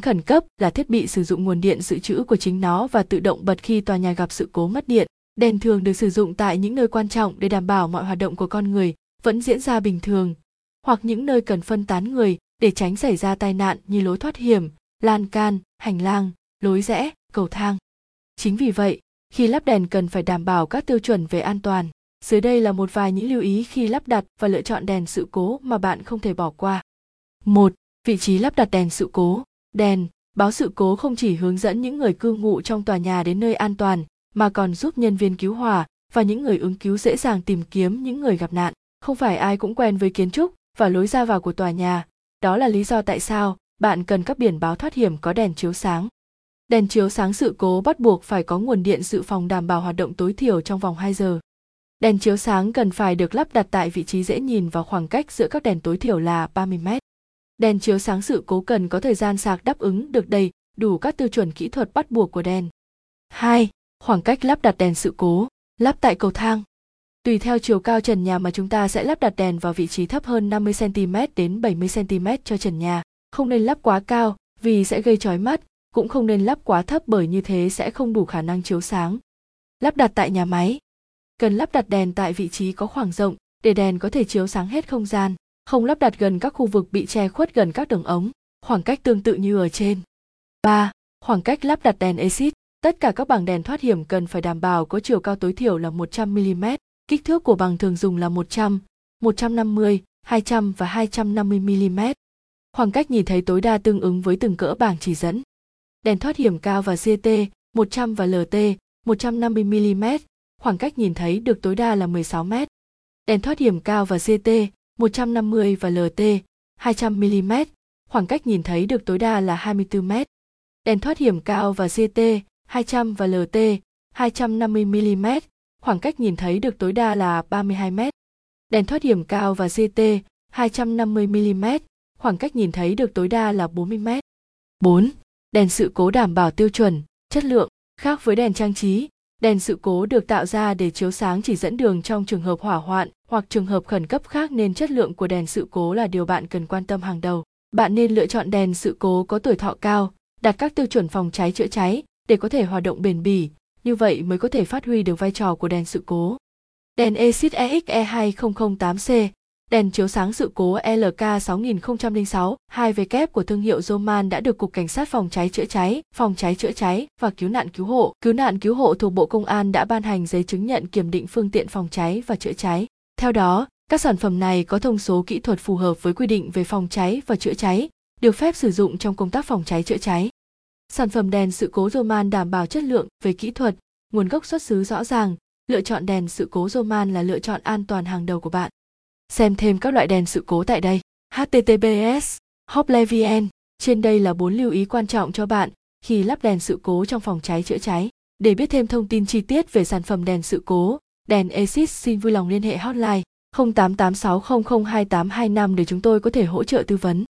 khẩn cấp là thiết bị sử dụng nguồn điện dự trữ của chính nó và tự động bật khi tòa nhà gặp sự cố mất điện. Đèn thường được sử dụng tại những nơi quan trọng để đảm bảo mọi hoạt động của con người vẫn diễn ra bình thường, hoặc những nơi cần phân tán người để tránh xảy ra tai nạn như lối thoát hiểm, lan can, hành lang, lối rẽ, cầu thang. Chính vì vậy, khi lắp đèn cần phải đảm bảo các tiêu chuẩn về an toàn. Dưới đây là một vài những lưu ý khi lắp đặt và lựa chọn đèn sự cố mà bạn không thể bỏ qua. 1. Vị trí lắp đặt đèn sự cố. Đèn, báo sự cố không chỉ hướng dẫn những người cư ngụ trong tòa nhà đến nơi an toàn, mà còn giúp nhân viên cứu hỏa và những người ứng cứu dễ dàng tìm kiếm những người gặp nạn. Không phải ai cũng quen với kiến trúc và lối ra vào của tòa nhà. Đó là lý do tại sao bạn cần các biển báo thoát hiểm có đèn chiếu sáng. Đèn chiếu sáng sự cố bắt buộc phải có nguồn điện dự phòng đảm bảo hoạt động tối thiểu trong vòng 2 giờ. Đèn chiếu sáng cần phải được lắp đặt tại vị trí dễ nhìn và khoảng cách giữa các đèn tối thiểu là 30 mét. Đèn chiếu sáng sự cố cần có thời gian sạc đáp ứng được đầy đủ các tiêu chuẩn kỹ thuật bắt buộc của đèn. 2. Khoảng cách lắp đặt đèn sự cố, lắp tại cầu thang. Tùy theo chiều cao trần nhà mà chúng ta sẽ lắp đặt đèn vào vị trí thấp hơn 50 cm đến 70 cm cho trần nhà. Không nên lắp quá cao vì sẽ gây chói mắt, cũng không nên lắp quá thấp bởi như thế sẽ không đủ khả năng chiếu sáng. Lắp đặt tại nhà máy. Cần lắp đặt đèn tại vị trí có khoảng rộng để đèn có thể chiếu sáng hết không gian, không lắp đặt gần các khu vực bị che khuất gần các đường ống, khoảng cách tương tự như ở trên. 3. Khoảng cách lắp đặt đèn exit. Tất cả các bảng đèn thoát hiểm cần phải đảm bảo có chiều cao tối thiểu là 100 mm, kích thước của bằng thường dùng là 100, 150, 200 và 250 mm. Khoảng cách nhìn thấy tối đa tương ứng với từng cỡ bảng chỉ dẫn đèn thoát hiểm cao và CT 100 và LT 150 mm, khoảng cách nhìn thấy được tối đa là 16 m. Đèn thoát hiểm cao và CT 150 và LT 200 mm, khoảng cách nhìn thấy được tối đa là 24 m. Đèn thoát hiểm cao và GT 200 và LT 250 mm, khoảng cách nhìn thấy được tối đa là 32 m. Đèn thoát hiểm cao và GT 250 mm, khoảng cách nhìn thấy được tối đa là 40 m. 4 đèn sự cố đảm bảo tiêu chuẩn chất lượng khác với đèn trang trí đèn sự cố được tạo ra để chiếu sáng chỉ dẫn đường trong trường hợp hỏa hoạn hoặc trường hợp khẩn cấp khác nên chất lượng của đèn sự cố là điều bạn cần quan tâm hàng đầu. Bạn nên lựa chọn đèn sự cố có tuổi thọ cao đạt các tiêu chuẩn phòng cháy chữa cháy để có thể hoạt động bền bỉ, như vậy mới có thể phát huy được vai trò của đèn sự cố. Đèn exit exe 2008 c Đèn chiếu sáng sự cố LK 6006 2W của thương hiệu Zoman đã được Cục Cảnh sát Phòng cháy chữa cháy, Phòng cháy chữa cháy và Cứu nạn cứu hộ, Cứu nạn cứu hộ thuộc Bộ Công an đã ban hành giấy chứng nhận kiểm định phương tiện phòng cháy và chữa cháy. Theo đó, các sản phẩm này có thông số kỹ thuật phù hợp với quy định về phòng cháy và chữa cháy, được phép sử dụng trong công tác phòng cháy chữa cháy. Sản phẩm đèn sự cố Zoman đảm bảo chất lượng về kỹ thuật, nguồn gốc xuất xứ rõ ràng, lựa chọn đèn sự cố Zoman là lựa chọn an toàn hàng đầu của bạn. Xem thêm các loại đèn sự cố tại đây. HTTPS, hoplevien Trên đây là bốn lưu ý quan trọng cho bạn khi lắp đèn sự cố trong phòng cháy chữa cháy. Để biết thêm thông tin chi tiết về sản phẩm đèn sự cố, đèn Exit xin vui lòng liên hệ hotline 0886002825 để chúng tôi có thể hỗ trợ tư vấn.